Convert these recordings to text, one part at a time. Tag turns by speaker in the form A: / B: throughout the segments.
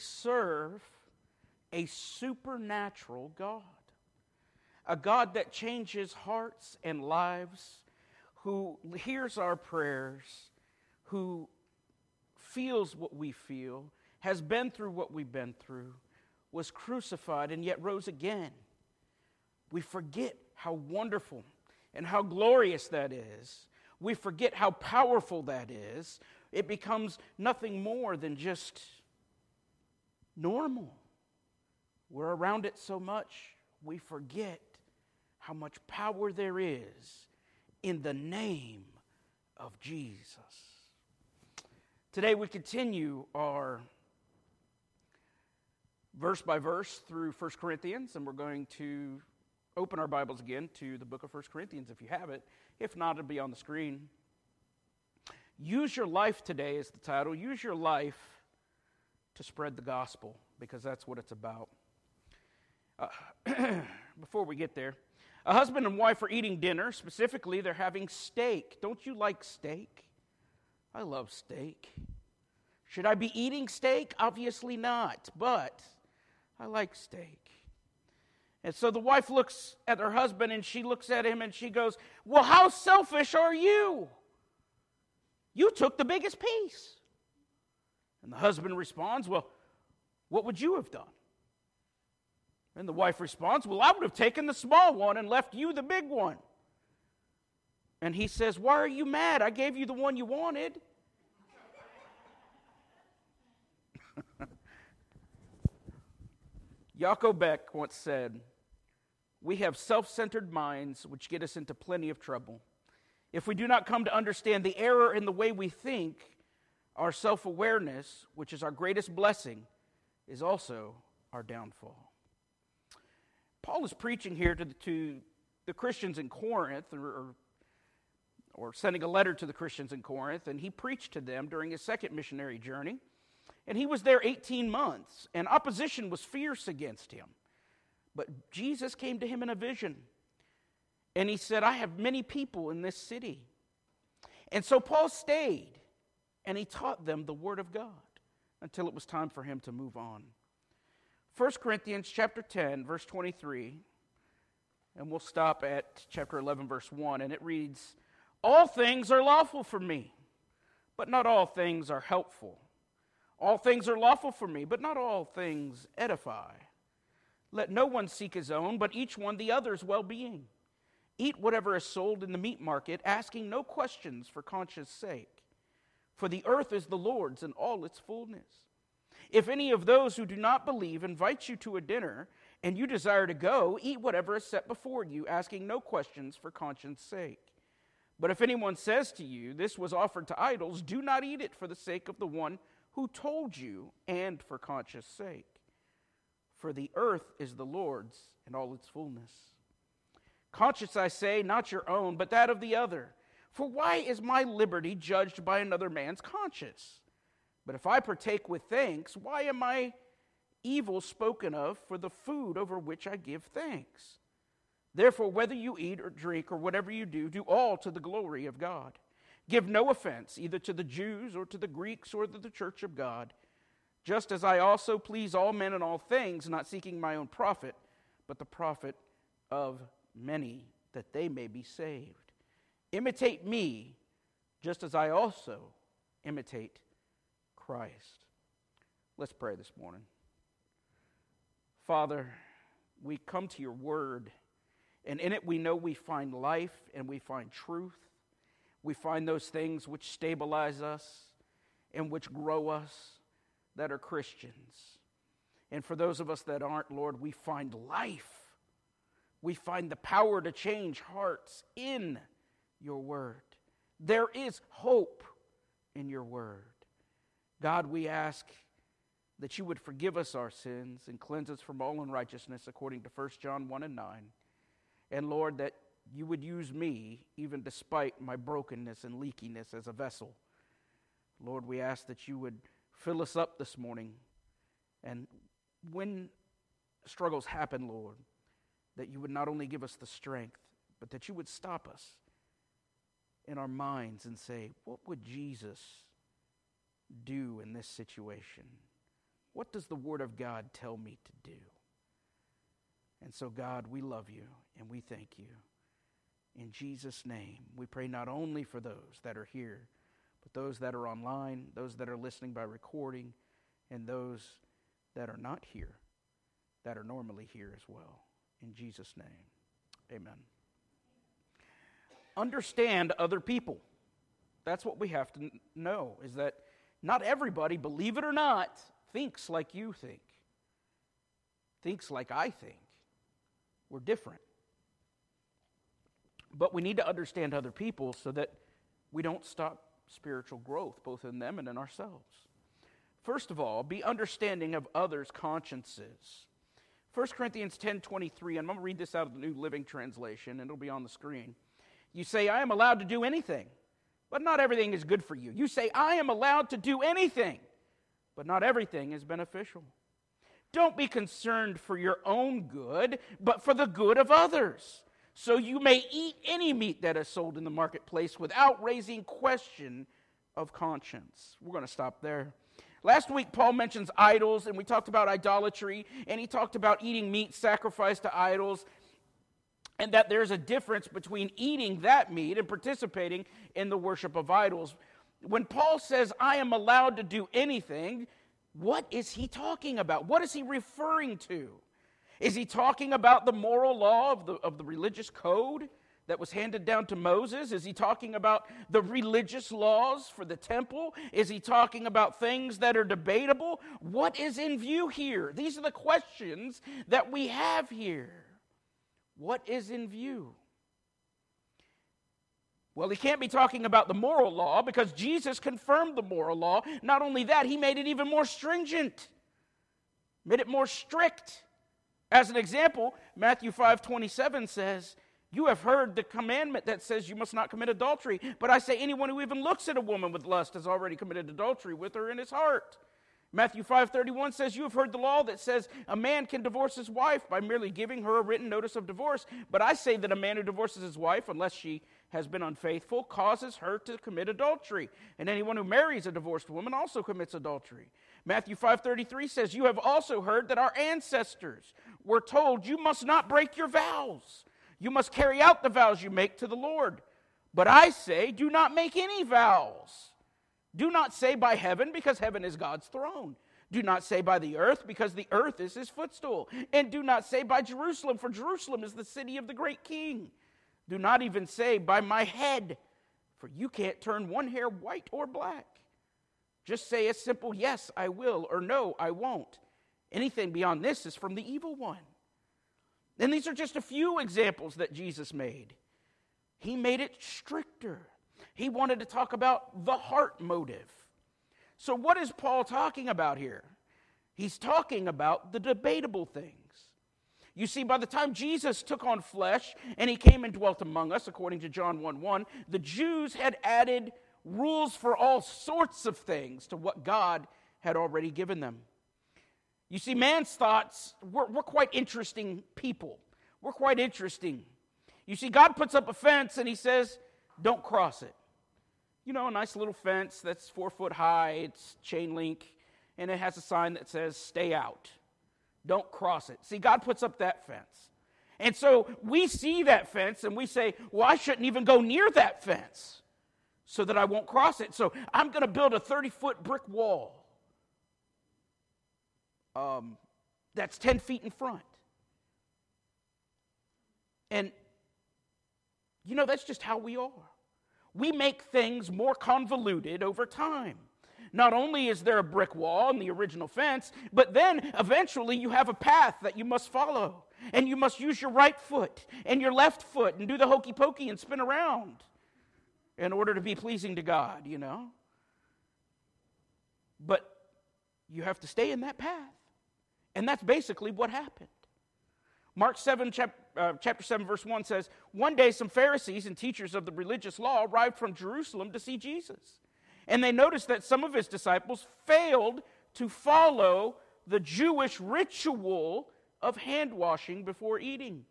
A: serve a supernatural God, a God that changes hearts and lives, who hears our prayers, who feels what we feel, has been through what we've been through, was crucified, and yet rose again. We forget how wonderful and how glorious that is. We forget how powerful that is. It becomes nothing more than just normal. We're around it so much, we forget how much power there is in the name of Jesus. Today we continue our verse by verse through 1 Corinthians, and we're going to open our Bibles again to the book of 1 Corinthians if you have it. If not, it'll be on the screen. Use your life today is the title. Use your life to spread the gospel because that's what it's about. Uh, before we get there, a husband and wife are eating dinner. Specifically, they're having steak. Don't you like steak? I love steak. Should I be eating steak? Obviously not, but I like steak. And so the wife looks at her husband and she looks at him and she goes, Well, how selfish are you? You took the biggest piece. And the husband responds, Well, what would you have done? And the wife responds, Well, I would have taken the small one and left you the big one. And he says, Why are you mad? I gave you the one you wanted. Joko Beck once said, We have self centered minds which get us into plenty of trouble. If we do not come to understand the error in the way we think, our self awareness, which is our greatest blessing, is also our downfall. Paul is preaching here to the, to the Christians in Corinth, or, or, sending a letter to the Christians in Corinth, and he preached to them during his second missionary journey. And he was there 18 months, and opposition was fierce against him. But Jesus came to him in a vision, and he said, I have many people in this city. And so Paul stayed, and he taught them the Word of God until it was time for him to move on. 1 Corinthians chapter 10, verse 23, and we'll stop at chapter 11, verse 1, and it reads, All things are lawful for me, but not all things are helpful. All things are lawful for me, but not all things edify. Let no one seek his own, but each one the other's well being. Eat whatever is sold in the meat market, asking no questions for conscience sake. For the earth is the Lord's and all its fullness. If any of those who do not believe invite you to a dinner, and you desire to go, eat whatever is set before you, asking no questions for conscience sake. But if anyone says to you, This was offered to idols, do not eat it for the sake of the one who told you and for conscience sake. For the earth is the Lord's and all its fullness. Conscience, I say, not your own, but that of the other. For why is my liberty judged by another man's conscience? But if I partake with thanks, why am I evil spoken of for the food over which I give thanks? Therefore, whether you eat or drink or whatever you do, do all to the glory of God. Give no offense either to the Jews or to the Greeks or to the church of God, just as I also please all men in all things, not seeking my own profit, but the profit of many, that they may be saved. Imitate me, just as I also imitate Christ. Let's pray this morning. Father, we come to your word, and in it we know we find life and we find truth we find those things which stabilize us and which grow us that are Christians. And for those of us that aren't, Lord, we find life. We find the power to change hearts in your word. There is hope in your word. God, we ask that you would forgive us our sins and cleanse us from all unrighteousness according to 1 John 1 and 9. And Lord, that you would use me even despite my brokenness and leakiness as a vessel. Lord, we ask that you would fill us up this morning. And when struggles happen, Lord, that you would not only give us the strength, but that you would stop us in our minds and say, What would Jesus do in this situation? What does the Word of God tell me to do? And so, God, we love you and we thank you. In Jesus' name, we pray not only for those that are here, but those that are online, those that are listening by recording, and those that are not here, that are normally here as well. In Jesus' name, amen. Understand other people. That's what we have to know, is that not everybody, believe it or not, thinks like you think, thinks like I think. We're different. But we need to understand other people so that we don't stop spiritual growth, both in them and in ourselves. First of all, be understanding of others' consciences. 1 Corinthians 10 23, and I'm going to read this out of the New Living Translation, and it'll be on the screen. You say, I am allowed to do anything, but not everything is good for you. You say, I am allowed to do anything, but not everything is beneficial. Don't be concerned for your own good, but for the good of others. So you may eat any meat that is sold in the marketplace without raising question of conscience. We're going to stop there. Last week, Paul mentions idols, and we talked about idolatry, and he talked about eating meat sacrificed to idols, and that there's a difference between eating that meat and participating in the worship of idols. When Paul says, I am allowed to do anything, what is he talking about? What is he referring to? Is he talking about the moral law of the, of the religious code? that was handed down to Moses? Is he talking about the religious laws for the temple? Is he talking about things that are debatable? What is in view here? These are the questions that we have here. What is in view? Well, he can't be talking about the moral law because Jesus confirmed the moral law. Not only that, he made it even more stringent, made it more strict. As an example, Matthew 5 27 says, you have heard the commandment that says you must not commit adultery. But I say, anyone who even looks at a woman with lust has already committed adultery with her in his heart. Matthew 5:31 says you have heard the law that says a man can divorce his wife by merely giving her a written notice of divorce but I say that a man who divorces his wife unless she has been unfaithful causes her to commit adultery and anyone who marries a divorced woman also commits adultery. Matthew 5:33 says you have also heard that our ancestors were told you must not break your vows you must carry out the vows you make to the Lord. But I say, do not make any vows. Do not say by heaven, because heaven is God's throne. Do not say by the earth, because the earth is his footstool. And do not say by Jerusalem, for Jerusalem is the city of the great king. Do not even say by my head, for you can't turn one hair white or black. Just say a simple yes, I will, or no, I won't. Anything beyond this is from the evil one. And these are just a few examples that Jesus made. He made it stricter. He wanted to talk about the heart motive. So, what is Paul talking about here? He's talking about the debatable things. You see, by the time Jesus took on flesh and he came and dwelt among us, according to John 1 1, the Jews had added rules for all sorts of things to what God had already given them. You see, man's thoughts, we're, we're quite interesting people. We're quite interesting. You see, God puts up a fence and he says, don't cross it. You know, a nice little fence that's four foot high, it's chain link, and it has a sign that says, stay out. Don't cross it. See, God puts up that fence. And so we see that fence and we say, well, I shouldn't even go near that fence so that I won't cross it. So I'm going to build a 30 foot brick wall um, that's 10 feet in front. And, you know, that's just how we are. We make things more convoluted over time. Not only is there a brick wall and the original fence, but then eventually you have a path that you must follow. And you must use your right foot and your left foot and do the hokey pokey and spin around in order to be pleasing to God, you know? But you have to stay in that path. And that's basically what happened. Mark 7, chap, uh, chapter 7, verse 1 says One day some Pharisees and teachers of the religious law arrived from Jerusalem to see Jesus. And they noticed that some of his disciples failed to follow the Jewish ritual of hand washing before eating.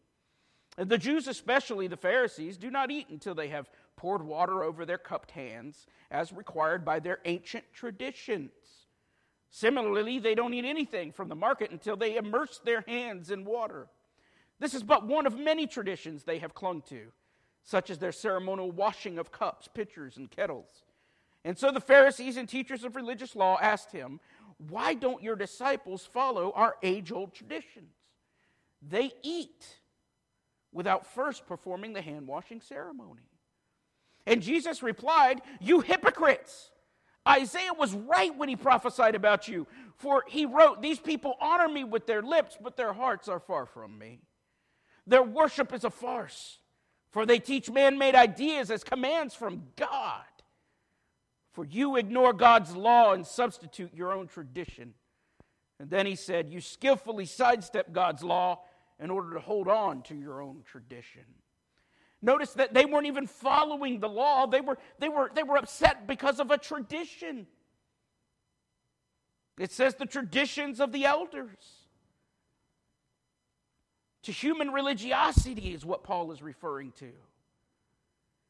A: The Jews, especially the Pharisees, do not eat until they have poured water over their cupped hands, as required by their ancient traditions. Similarly, they don't eat anything from the market until they immerse their hands in water. This is but one of many traditions they have clung to, such as their ceremonial washing of cups, pitchers, and kettles. And so the Pharisees and teachers of religious law asked him, Why don't your disciples follow our age old traditions? They eat without first performing the hand washing ceremony. And Jesus replied, You hypocrites! Isaiah was right when he prophesied about you, for he wrote, These people honor me with their lips, but their hearts are far from me. Their worship is a farce, for they teach man made ideas as commands from God. For you ignore God's law and substitute your own tradition. And then he said, You skillfully sidestep God's law in order to hold on to your own tradition. Notice that they weren't even following the law, they were, they were, they were upset because of a tradition. It says the traditions of the elders. To human religiosity is what Paul is referring to.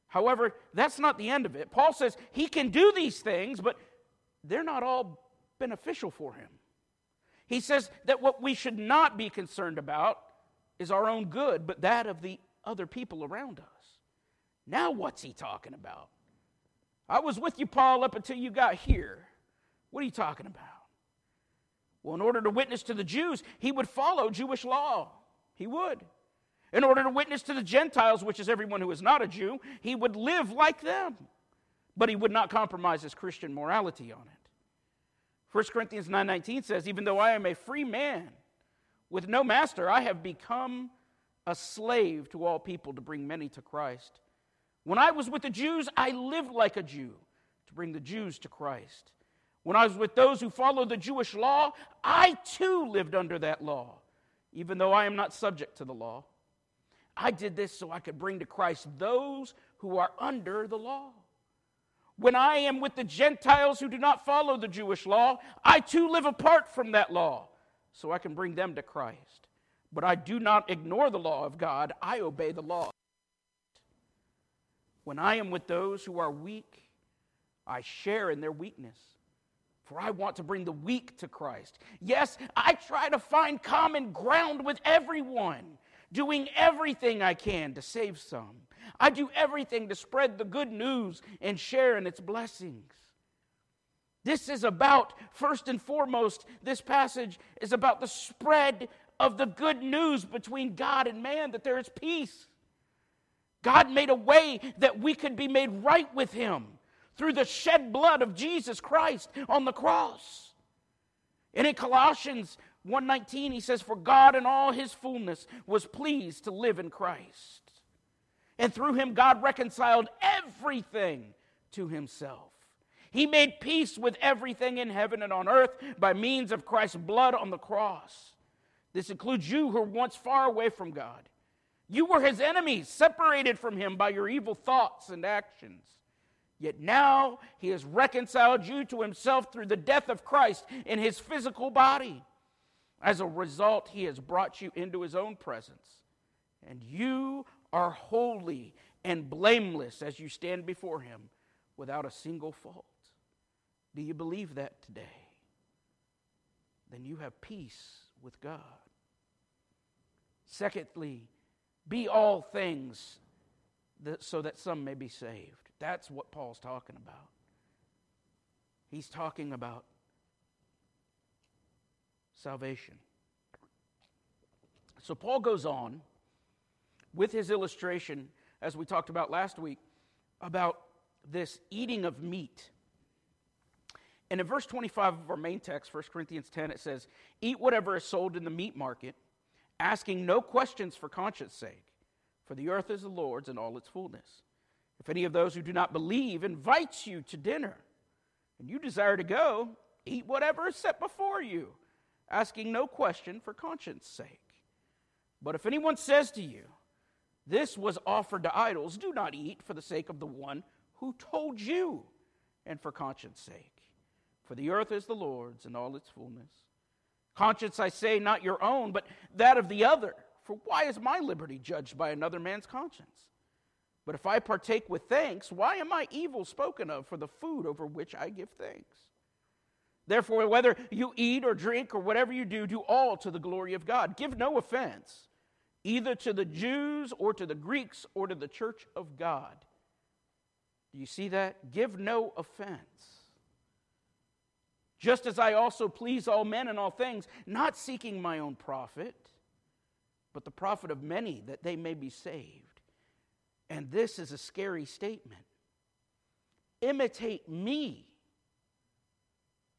A: However, that's not the end of it. Paul says he can do these things, but they're not all beneficial for him. He says that what we should not be concerned about is our own good, but that of the other people around us. Now, what's he talking about? I was with you, Paul, up until you got here. What are you talking about? Well, in order to witness to the Jews, he would follow Jewish law. He would. In order to witness to the Gentiles, which is everyone who is not a Jew, he would live like them. But he would not compromise his Christian morality on it. 1 Corinthians 9:19 says, "Even though I am a free man, with no master, I have become a slave to all people to bring many to Christ. When I was with the Jews, I lived like a Jew to bring the Jews to Christ. When I was with those who followed the Jewish law, I too lived under that law, even though I am not subject to the law. I did this so I could bring to Christ those who are under the law. When I am with the Gentiles who do not follow the Jewish law, I too live apart from that law so I can bring them to Christ. But I do not ignore the law of God, I obey the law. When I am with those who are weak, I share in their weakness. For I want to bring the weak to Christ. Yes, I try to find common ground with everyone, doing everything I can to save some. I do everything to spread the good news and share in its blessings. This is about, first and foremost, this passage is about the spread of the good news between God and man, that there is peace. God made a way that we could be made right with Him through the shed blood of Jesus Christ on the cross. And in Colossians 1:19 he says for God in all his fullness was pleased to live in Christ. And through him God reconciled everything to himself. He made peace with everything in heaven and on earth by means of Christ's blood on the cross. This includes you who were once far away from God. You were his enemies, separated from him by your evil thoughts and actions. Yet now he has reconciled you to himself through the death of Christ in his physical body. As a result, he has brought you into his own presence. And you are holy and blameless as you stand before him without a single fault. Do you believe that today? Then you have peace with God. Secondly, be all things so that some may be saved. That's what Paul's talking about. He's talking about salvation. So Paul goes on with his illustration, as we talked about last week, about this eating of meat. And in verse 25 of our main text, 1 Corinthians 10, it says, Eat whatever is sold in the meat market, asking no questions for conscience sake, for the earth is the Lord's and all its fullness. If any of those who do not believe invites you to dinner, and you desire to go, eat whatever is set before you, asking no question for conscience sake. But if anyone says to you, This was offered to idols, do not eat for the sake of the one who told you, and for conscience sake. For the earth is the Lord's and all its fullness. Conscience, I say, not your own, but that of the other. For why is my liberty judged by another man's conscience? But if I partake with thanks, why am I evil spoken of for the food over which I give thanks? Therefore, whether you eat or drink or whatever you do, do all to the glory of God. Give no offense, either to the Jews or to the Greeks or to the church of God. Do you see that? Give no offense. Just as I also please all men in all things, not seeking my own profit, but the profit of many, that they may be saved. And this is a scary statement. Imitate me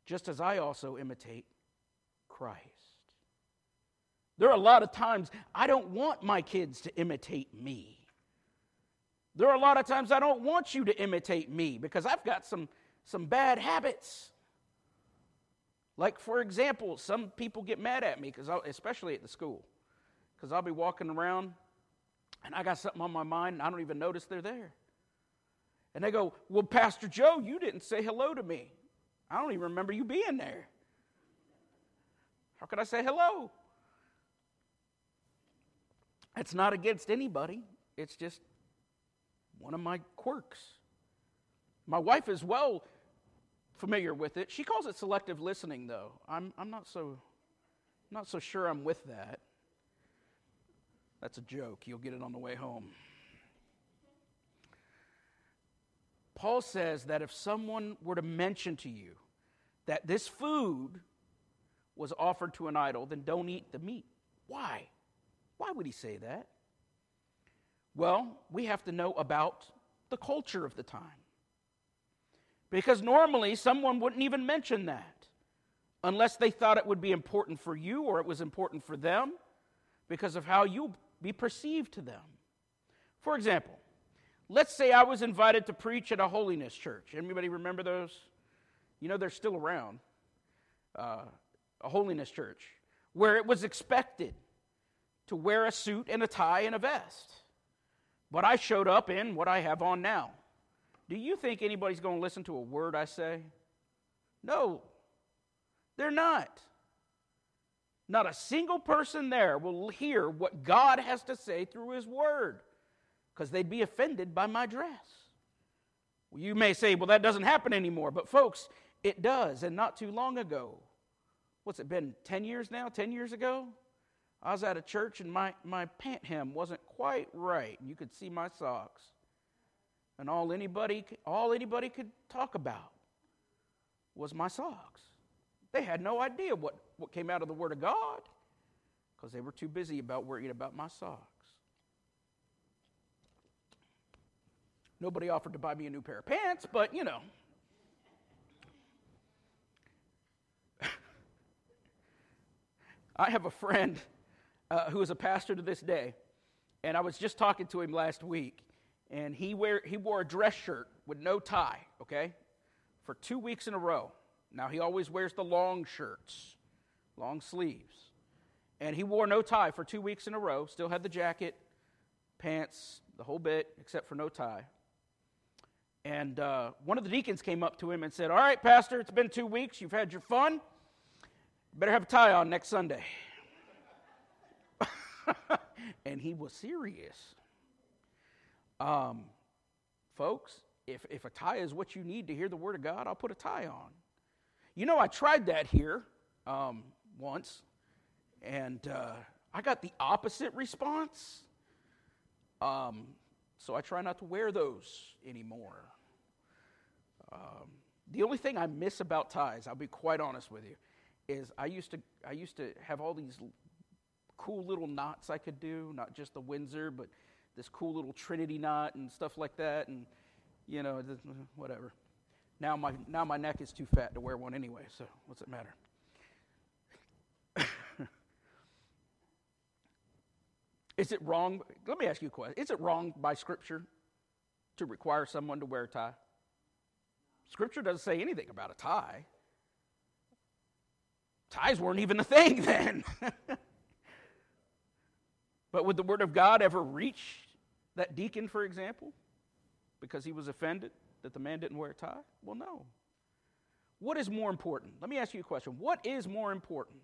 A: just as I also imitate Christ. There are a lot of times I don't want my kids to imitate me. There are a lot of times I don't want you to imitate me because I've got some, some bad habits. Like, for example, some people get mad at me, because especially at the school, because I'll be walking around and I got something on my mind and I don't even notice they're there. And they go, Well, Pastor Joe, you didn't say hello to me. I don't even remember you being there. How could I say hello? It's not against anybody, it's just one of my quirks. My wife is well familiar with it. She calls it selective listening, though. I'm, I'm not, so, not so sure I'm with that. That's a joke. You'll get it on the way home. Paul says that if someone were to mention to you that this food was offered to an idol, then don't eat the meat. Why? Why would he say that? Well, we have to know about the culture of the time. Because normally someone wouldn't even mention that unless they thought it would be important for you or it was important for them because of how you be perceived to them. For example, Let's say I was invited to preach at a holiness church. Anybody remember those? You know, they're still around. Uh, a holiness church where it was expected to wear a suit and a tie and a vest. But I showed up in what I have on now. Do you think anybody's going to listen to a word I say? No, they're not. Not a single person there will hear what God has to say through His Word because they'd be offended by my dress. You may say, well, that doesn't happen anymore. But, folks, it does. And not too long ago, what's it been, 10 years now? 10 years ago? I was at a church and my, my pant hem wasn't quite right. You could see my socks. And all anybody, all anybody could talk about was my socks. They had no idea what, what came out of the Word of God because they were too busy about worrying about my socks. Nobody offered to buy me a new pair of pants, but you know. I have a friend uh, who is a pastor to this day, and I was just talking to him last week, and he, wear, he wore a dress shirt with no tie, okay, for two weeks in a row. Now, he always wears the long shirts, long sleeves. And he wore no tie for two weeks in a row, still had the jacket, pants, the whole bit, except for no tie. And uh, one of the deacons came up to him and said, All right, Pastor, it's been two weeks. You've had your fun. Better have a tie on next Sunday. and he was serious. Um, folks, if, if a tie is what you need to hear the Word of God, I'll put a tie on. You know, I tried that here um, once, and uh, I got the opposite response. Um, so I try not to wear those anymore. Um, the only thing I miss about ties, I'll be quite honest with you, is I used to I used to have all these cool little knots I could do, not just the Windsor, but this cool little Trinity knot and stuff like that, and you know, whatever. Now my now my neck is too fat to wear one anyway, so what's it matter? is it wrong? Let me ask you a question. Is it wrong by Scripture to require someone to wear a tie? Scripture doesn't say anything about a tie. Ties weren't even a thing then. but would the Word of God ever reach that deacon, for example, because he was offended that the man didn't wear a tie? Well, no. What is more important? Let me ask you a question. What is more important,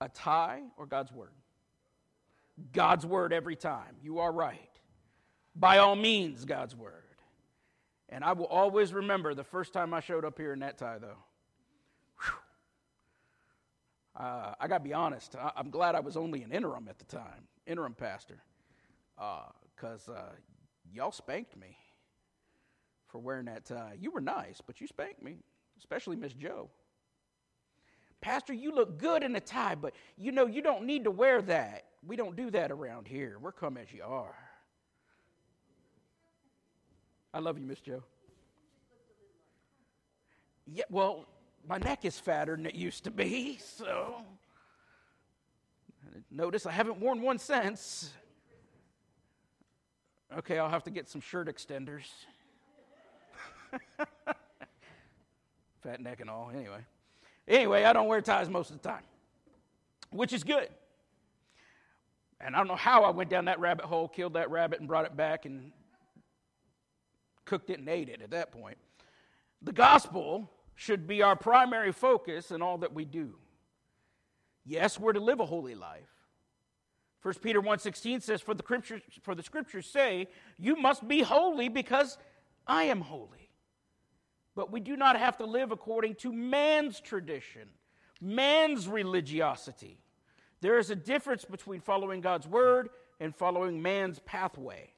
A: a tie or God's Word? God's Word every time. You are right. By all means, God's Word. And I will always remember the first time I showed up here in that tie, though. Uh, I got to be honest, I, am glad I was only an interim at the time, interim pastor, because uh, uh, y'all spanked me for wearing that tie. You were nice, but you spanked me, especially Miss Joe. Pastor, you look good in a tie, but you know, you don't need to wear that. We don't do that around here. We're come as you are. I love you, Miss Joe. Yeah, well, my neck is fatter than it used to be, so. Notice I haven't worn one since. Okay, I'll have to get some shirt extenders. Fat neck and all, anyway. Anyway, I don't wear ties most of the time, which is good. And I don't know how I went down that rabbit hole, killed that rabbit, and brought it back and cooked it and ate it at that point. The gospel should be our primary focus in all that we do. Yes, we're to live a holy life. 1 Peter 1:16 says for the scriptures for the scriptures say you must be holy because I am holy. But we do not have to live according to man's tradition, man's religiosity. There is a difference between following God's word and following man's pathway.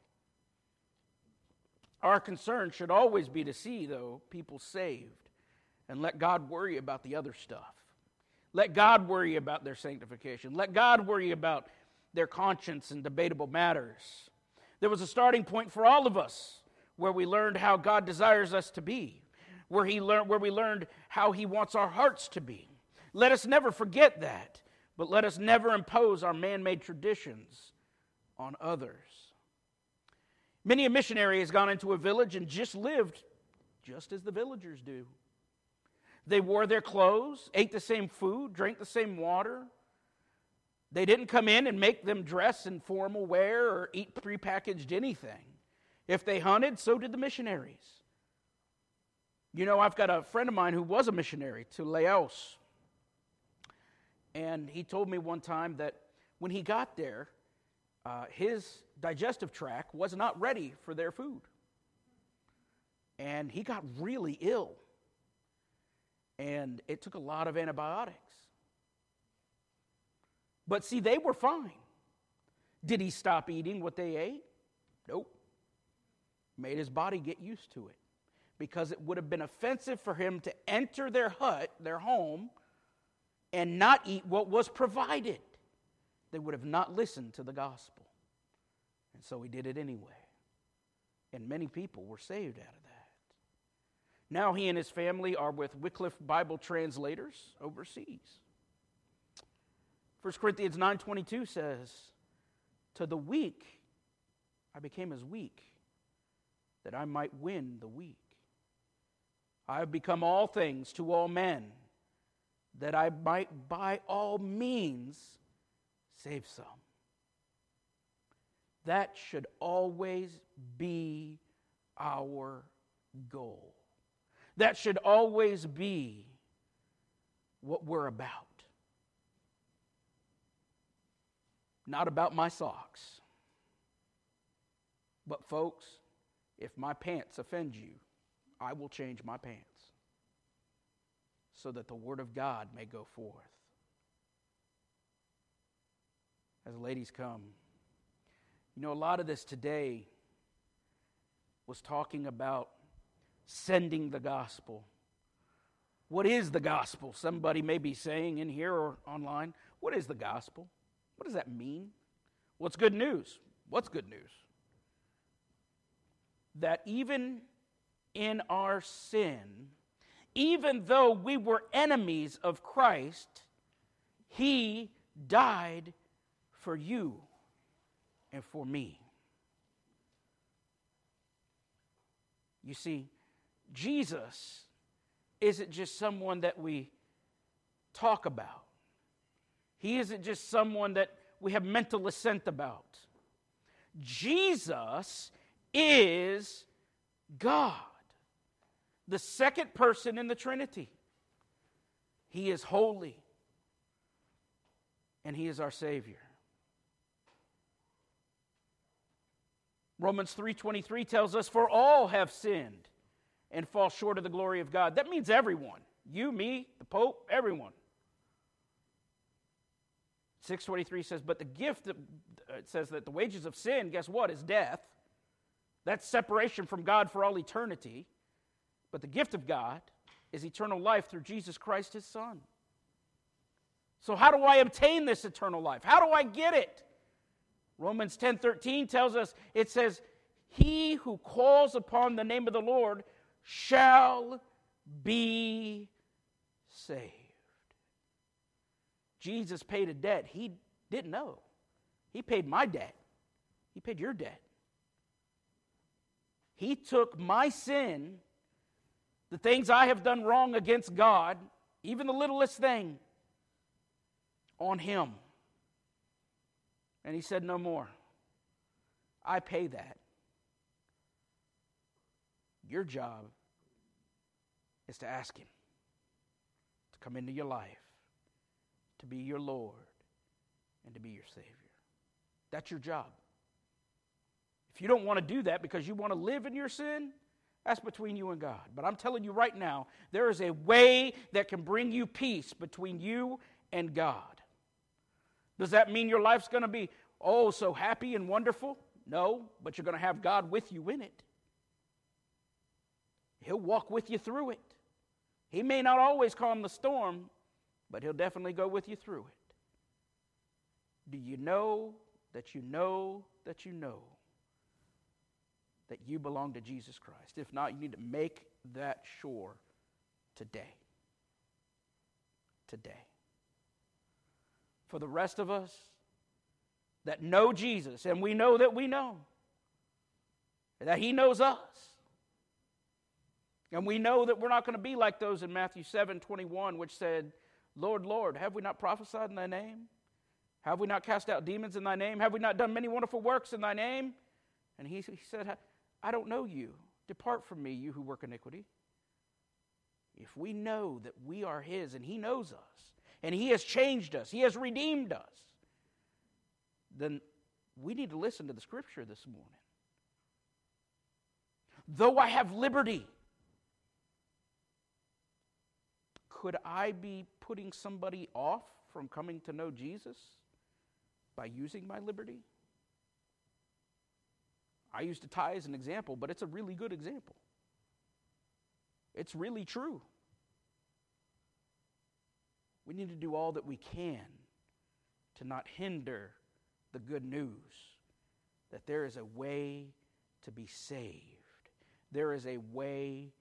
A: Our concern should always be to see, though, people saved and let God worry about the other stuff. Let God worry about their sanctification. Let God worry about their conscience and debatable matters. There was a starting point for all of us where we learned how God desires us to be where, he learned, where we learned how he wants our hearts to be. Let us never forget that, but let us never impose our man made traditions on others. Many a missionary has gone into a village and just lived just as the villagers do. They wore their clothes, ate the same food, drank the same water. They didn't come in and make them dress in formal wear or eat prepackaged anything. If they hunted, so did the missionaries. You know, I've got a friend of mine who was a missionary to Laos. And he told me one time that when he got there, uh, his digestive tract was not ready for their food. And he got really ill. And it took a lot of antibiotics. But see, they were fine. Did he stop eating what they ate? Nope. Made his body get used to it because it would have been offensive for him to enter their hut, their home, and not eat what was provided. They would have not listened to the gospel. And so he did it anyway. And many people were saved out of that. Now he and his family are with Wycliffe Bible translators overseas. 1 Corinthians 9:22 says, "To the weak I became as weak that I might win the weak." I have become all things to all men, that I might by all means save some. That should always be our goal. That should always be what we're about. Not about my socks. But, folks, if my pants offend you, I will change my pants so that the word of God may go forth. As ladies come, you know, a lot of this today was talking about sending the gospel. What is the gospel? Somebody may be saying in here or online, what is the gospel? What does that mean? What's good news? What's good news? That even in our sin, even though we were enemies of Christ, He died for you and for me. You see, Jesus isn't just someone that we talk about, He isn't just someone that we have mental assent about. Jesus is God the second person in the Trinity. He is holy, and He is our Savior. Romans 3:23 tells us for all have sinned and fall short of the glory of God. That means everyone. You, me, the pope, everyone. 623 says, But the gift, it says that the wages of sin, guess what, is death. That's separation from God for all eternity. But the gift of God is eternal life through Jesus Christ, his Son. So, how do I obtain this eternal life? How do I get it? Romans 10 13 tells us, it says, He who calls upon the name of the Lord shall be saved. Jesus paid a debt he didn't know. He paid my debt, He paid your debt. He took my sin, the things I have done wrong against God, even the littlest thing, on Him. And He said, No more. I pay that. Your job is to ask Him to come into your life, to be your Lord, and to be your Savior. That's your job. If you don't want to do that because you want to live in your sin, that's between you and God. But I'm telling you right now, there is a way that can bring you peace between you and God. Does that mean your life's going to be, oh, so happy and wonderful? No, but you're going to have God with you in it. He'll walk with you through it. He may not always calm the storm, but He'll definitely go with you through it. Do you know that you know that you know that you belong to Jesus Christ? If not, you need to make that sure today. Today. For the rest of us that know Jesus, and we know that we know, that He knows us and we know that we're not going to be like those in Matthew 7 21, which said, Lord, Lord, have we not prophesied in thy name? Have we not cast out demons in thy name? Have we not done many wonderful works in thy name? And he, he said, I don't know you. Depart from me, you who work iniquity. If we know that we are his and he knows us, and he has changed us, he has redeemed us, then we need to listen to the scripture this morning. Though I have liberty, could I be putting somebody off from coming to know Jesus by using my liberty? I used to tie as an example, but it's a really good example. It's really true. We need to do all that we can to not hinder the good news that there is a way to be saved. There is a way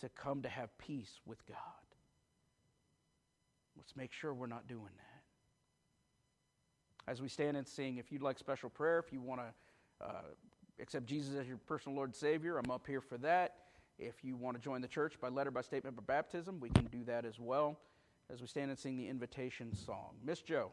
A: to come to have peace with God. Let's make sure we're not doing that. As we stand and sing, if you'd like special prayer, if you want to uh, accept Jesus as your personal Lord and Savior, I'm up here for that. If you want to join the church by letter, by statement, by baptism, we can do that as well as we stand and sing the invitation song. Miss Joe.